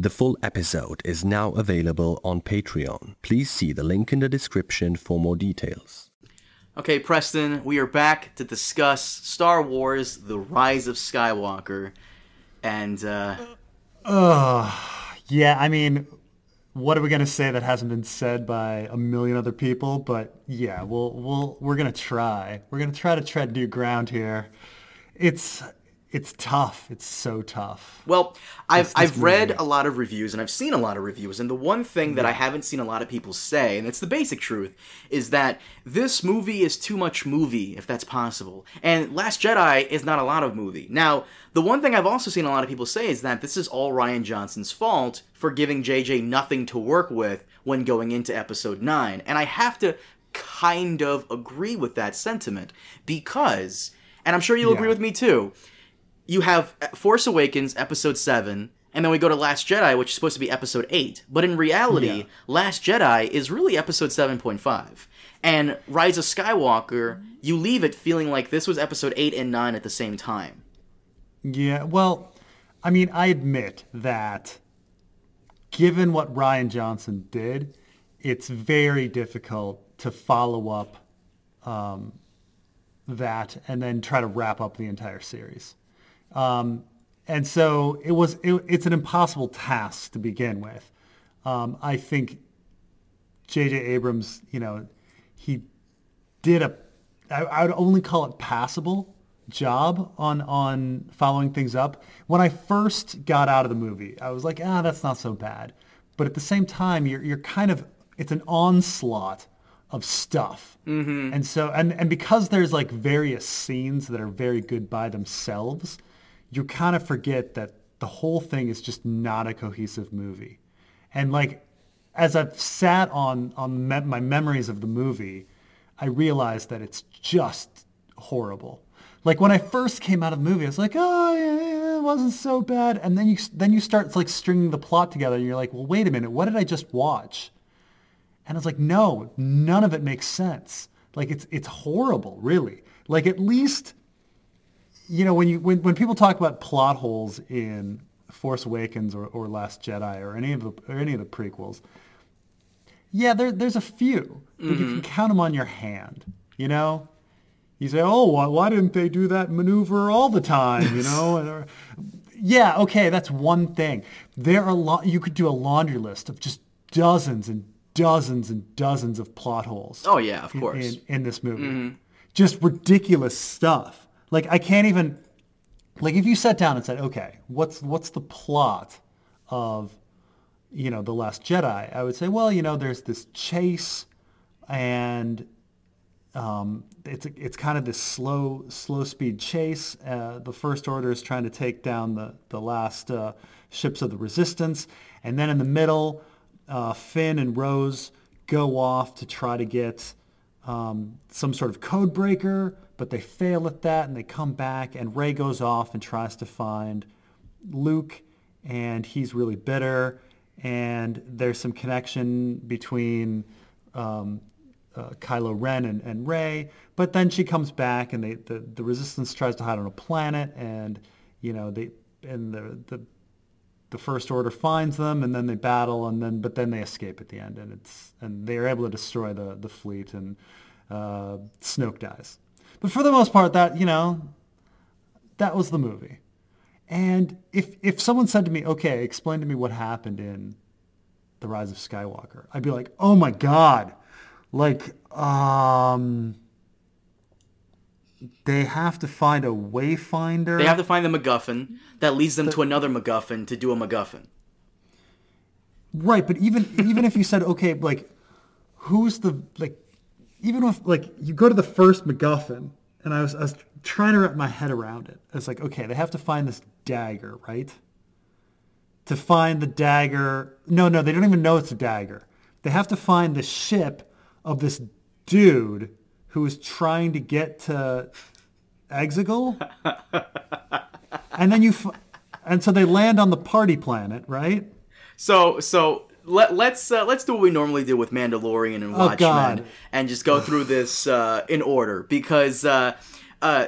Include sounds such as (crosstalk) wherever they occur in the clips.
The full episode is now available on Patreon. Please see the link in the description for more details. Okay, Preston, we are back to discuss Star Wars The Rise of Skywalker. And, uh. Uh, yeah, I mean, what are we gonna say that hasn't been said by a million other people? But yeah, we'll we'll we're gonna try. We're gonna try to tread new ground here. It's it's tough. It's so tough. Well, I've I've read a lot of reviews and I've seen a lot of reviews, and the one thing that I haven't seen a lot of people say, and it's the basic truth, is that this movie is too much movie, if that's possible. And Last Jedi is not a lot of movie. Now, the one thing I've also seen a lot of people say is that this is all Rian Johnson's fault for giving JJ nothing to work with when going into episode 9. And I have to kind of agree with that sentiment because and I'm sure you'll Yeah. agree with me too you have Force Awakens episode 7 and then we go to Last Jedi which is supposed to be episode 8 but in reality Yeah. Last Jedi is really episode 7.5 and Rise of Skywalker you leave it feeling like this was episode 8 and 9 at the same time Yeah, well, I mean, I admit that given what Rian Johnson did, it's very difficult to follow up um, that and then try to wrap up the entire series. Um, and so it was. It, it's an impossible task to begin with. Um, I think J.J. Abrams, you know, he did a, I, I would only call it passable job on on following things up. When I first got out of the movie, I was like, ah, that's not so bad. But at the same time, you're you're kind of it's an onslaught of stuff, mm-hmm. and so and and because there's like various scenes that are very good by themselves, you kind of forget that the whole thing is just not a cohesive movie. And like, as I've sat on on me- my memories of the movie, I realized that it's just horrible. Like when I first came out of the movie, I was like, oh, yeah, yeah, it wasn't so bad. And then you then you start like stringing the plot together, and you're like, well, wait a minute, what did I just watch? And I was like, no, none of it makes sense. Like it's it's horrible, really. Like at least, you know, when you when, when people talk about plot holes in Force Awakens or, or Last Jedi or any of the or any of the prequels, yeah, there there's a few, but you can mm-hmm. count them on your hand. You know, you say, oh, why, why didn't they do that maneuver all the time? You know, (laughs) uh, yeah, okay, that's one thing. There are lo- you could do a laundry list of just dozens and dozens and dozens of plot holes. Oh, yeah, of course. In, in this movie, mm-hmm. just ridiculous stuff. Like I can't even like if you sat down and said, okay, what's what's the plot of you know the Last Jedi? I would say, well, you know, there's this chase, and um, it's it's kind of this slow slow speed chase. Uh, the First Order is trying to take down the the last uh, ships of the Resistance, and then in the middle, uh, Finn and Rose go off to try to get um, some sort of code breaker, but they fail at that, and they come back, and Rey goes off and tries to find Luke, and he's really bitter, and there's some connection between um, uh, Kylo Ren and, and Rey, but then she comes back, and they the, the Resistance tries to hide on a planet, and you know they and the the the First Order finds them, and then they battle, and then but then they escape at the end, and it's and they are able to destroy the the fleet, and uh, Snoke dies. But for the most part, that you know, that was the movie. And if if someone said to me, "Okay, explain to me what happened in the Rise of Skywalker," I'd be like, "Oh my God!" Like, um, they have to find a wayfinder. they have to find the MacGuffin that leads them to another MacGuffin to do a MacGuffin Right, but even even if you said okay, like who's the like even if like you go to the first MacGuffin, and I was I was trying to wrap my head around it. It's like okay, they have to find this dagger, right? To find the dagger, no, no, they don't even know it's a dagger. They have to find the ship of this dude who is trying to get to Exegol, (laughs) and then you, f- and so they land on the party planet, right? So so let, let's uh, let's do what we normally do with Mandalorian and Watchmen, Oh, God. and just go through (sighs) this uh, in order because uh, uh,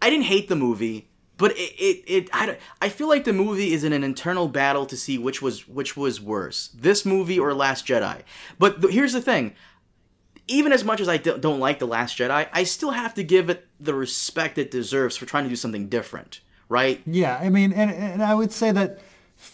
I didn't hate the movie, but it, it, it I, I feel like the movie is in an internal battle to see which was which was worse, this movie or Last Jedi. But th- here's the thing: even as much as I d- don't like the Last Jedi, I still have to give it the respect it deserves for trying to do something different, right? Yeah, I mean, and, and I would say that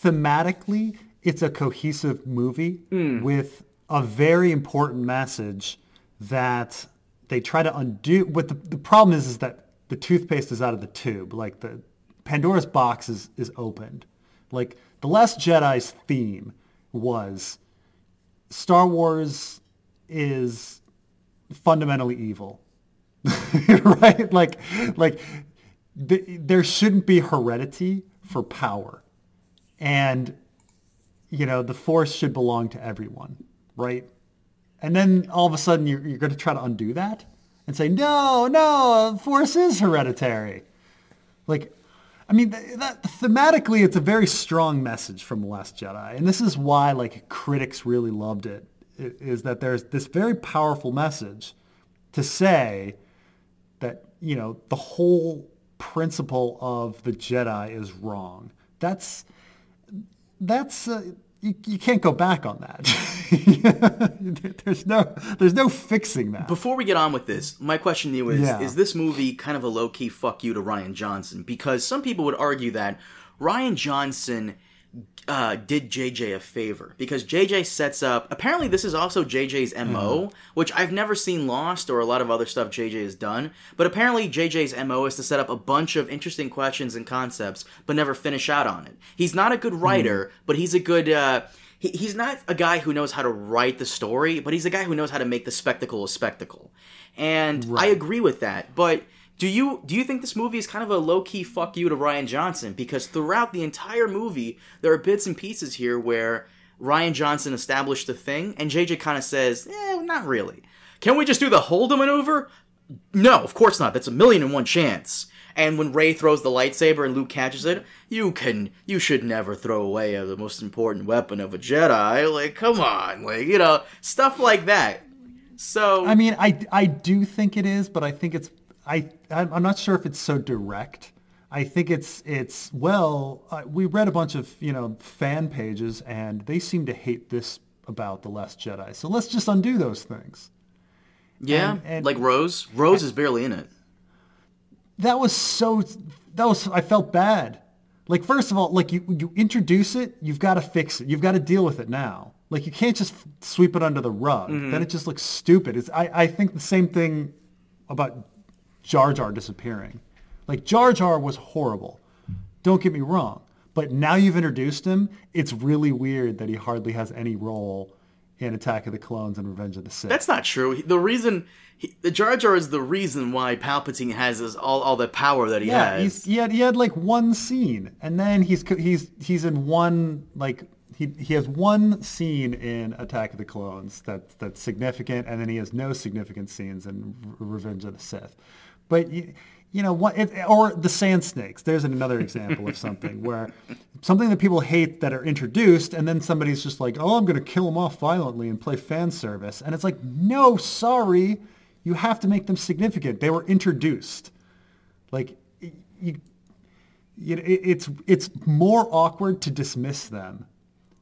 thematically, it's a cohesive movie hmm. with a very important message that they try to undo. What the, the problem is, is that the toothpaste is out of the tube. Like the Pandora's box is, is opened. Like the Last Jedi's theme was Star Wars is fundamentally evil (laughs) right? Like, like th- there shouldn't be heredity for power, and you know the force should belong to everyone, right? And then all of a sudden you're, you're going to try to undo that and say, no, no, force is hereditary. Like, I mean, th- that, thematically, it's a very strong message from The Last Jedi. And this is why, like, critics really loved it, is that there's this very powerful message to say that, you know, the whole principle of the Jedi is wrong. That's, that's, uh, you, you can't go back on that. (laughs) there's no, there's no fixing that. Before we get on with this, my question to you is: Yeah. Is this movie kind of a low key fuck you to Rian Johnson? Because some people would argue that Rian Johnson uh, did JJ a favor because JJ sets up. Apparently, this is also JJ's mo, which I've never seen Lost or a lot of other stuff JJ has done. But apparently, JJ's mo is to set up a bunch of interesting questions and concepts, but never finish out on it. He's not a good writer, but he's a good. Uh, he, he's not a guy who knows how to write the story, but he's a guy who knows how to make the spectacle a spectacle. And I agree with that, but do you do you think this movie is kind of a low key fuck you to Rian Johnson? Because throughout the entire movie, there are bits and pieces here where Rian Johnson established the thing, and JJ kind of says, "Eh, not really. Can we just do the Holdo maneuver? No, of course not. That's a million and one chance." And when Rey throws the lightsaber and Luke catches it, you can you should never throw away the most important weapon of a Jedi. Like, come on, like you know stuff like that. So I mean, I, I do think it is, but I think it's I I'm not sure if it's so direct. I think it's it's well, uh, we read a bunch of you know fan pages, and they seem to hate this about the Last Jedi. So let's just undo those things. yeah, and- and- like Rose. Rose is barely in it. That was so. That was I felt bad. Like first of all, like you you introduce it, you've got to fix it. You've got to deal with it now. Like you can't just sweep it under the rug. Then it just looks stupid. It's I I think the same thing about Jar Jar disappearing. Like Jar Jar was horrible. Don't get me wrong. But now you've introduced him, it's really weird that he hardly has any role in Attack of the Clones and Revenge of the Sith. That's not true. The reason he, the Jar Jar is the reason why Palpatine has this, all all the power that he Yeah, has. he's, he had he had like one scene, and then he's he's he's in one like he he has one scene in Attack of the Clones that that's significant, and then he has no significant scenes in Revenge of the Sith. But you, you know what? It, or the Sand Snakes. There's another example of something (laughs) where something that people hate that are introduced, and then somebody's just like, "Oh, I'm going to kill them off violently and play fan service," and it's like, no, sorry. You have to make them significant. They were introduced. Like you, you know, it, it's it's more awkward to dismiss them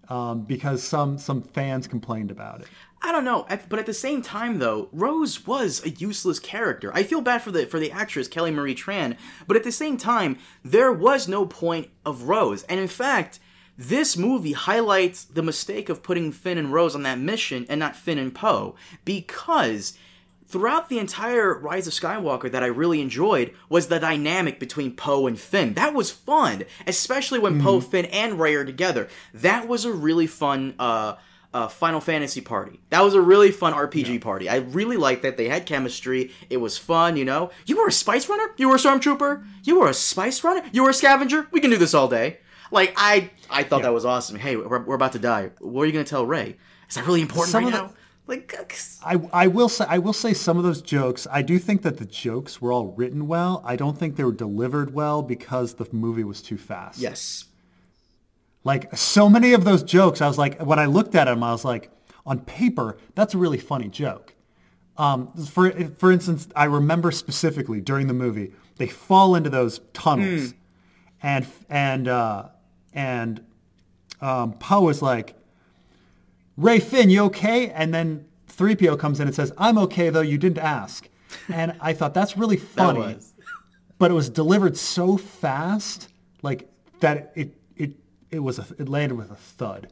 um, because some some fans complained about it. I don't know, but at the same time, though, Rose was a useless character. I feel bad for the for the actress Kelly Marie Tran, but at the same time, there was no point of Rose, and in fact, this movie highlights the mistake of putting Finn and Rose on that mission and not Finn and Poe, because throughout the entire Rise of Skywalker that I really enjoyed was the dynamic between Poe and Finn. That was fun, especially when Poe, Finn, and Rey are together. That was a really fun uh, uh, Final Fantasy party. That was a really fun RPG party. I really liked that. They had chemistry. It was fun, you know. You were a spice runner? You were a stormtrooper? You were a spice runner? You were a scavenger? We can do this all day. Like, I I thought that was awesome. Hey, we're, we're about to die. What are you going to tell Rey? Is that really important Some right of the- now? Like, I, I will say I will say some of those jokes. I do think that the jokes were all written well. I don't think they were delivered well because the movie was too fast. yes. Like so many of those jokes, I was like, when I looked at them, I was like, on paper, that's a really funny joke. Um, for for instance, I remember specifically during the movie, they fall into those tunnels, and and uh, and um, Poe is like, Rey Finn, you okay? And then 3PO comes in and says, I'm okay though, you didn't ask. And I thought that's really (laughs) funny. That was. But it was delivered so fast, like that it it it was a, it landed with a thud.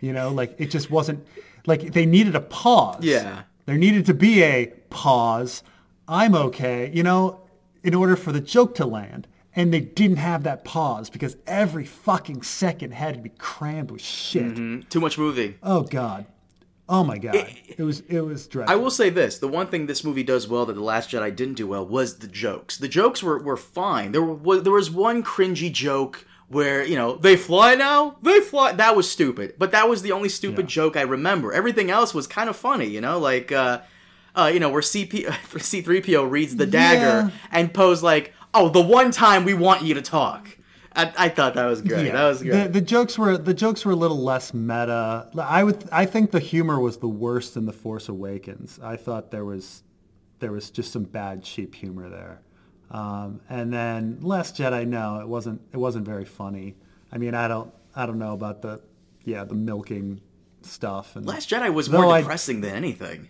You know, like it just wasn't like they needed a pause. Yeah. There needed to be a pause. I'm okay, you know, in order for the joke to land. And they didn't have that pause because every fucking second had to be crammed with shit. Too much movie. Oh God. Oh my God. It, was it was dreadful. I will say this: the one thing this movie does well that the Last Jedi didn't do well was the jokes. The jokes were, were fine. There was there was one cringy joke where you know they fly now, they fly. That was stupid, but that was the only stupid Yeah. joke I remember. Everything else was kind of funny. You know, like uh, uh, you know where CP (laughs) C three PO reads the dagger Yeah. and Poe's like, "Oh, the one time we want you to talk." I, I thought that was great. That was great. The, the jokes were the jokes were a little less meta. I would I think the humor was the worst in the Force Awakens. I thought there was there was just some bad cheap humor there. Um, and then Last Jedi, no, it wasn't it wasn't very funny. I mean, I don't I don't know about the yeah the milking stuff and Last Jedi was more I- depressing than anything.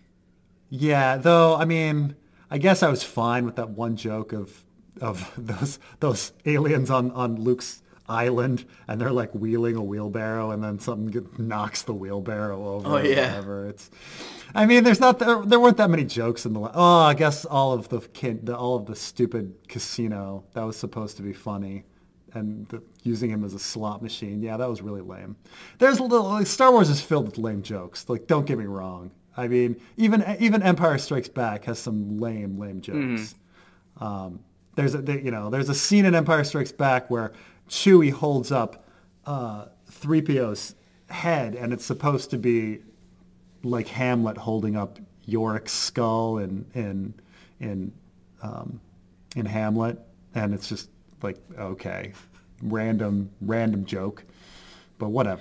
Yeah, though I mean, I guess I was fine with that one joke of of (laughs) those those aliens on on Luke's island, and they're like wheeling a wheelbarrow, and then something get, knocks the wheelbarrow over. Oh, yeah. whatever. It's. I mean, there's not there, there weren't that many jokes in the. Oh, I guess all of the kid, the, all of the stupid casino that was supposed to be funny. And the, using him as a slot machine, yeah, that was really lame. There's a little like, Star Wars is filled with lame jokes. Like, don't get me wrong. I mean, even even Empire Strikes Back has some lame, lame jokes. Um, there's a you know there's a scene in Empire Strikes Back where Chewie holds up uh, 3PO's head, and it's supposed to be like Hamlet holding up Yorick's skull in in in um, in Hamlet, and it's just like okay, random random joke, but whatever.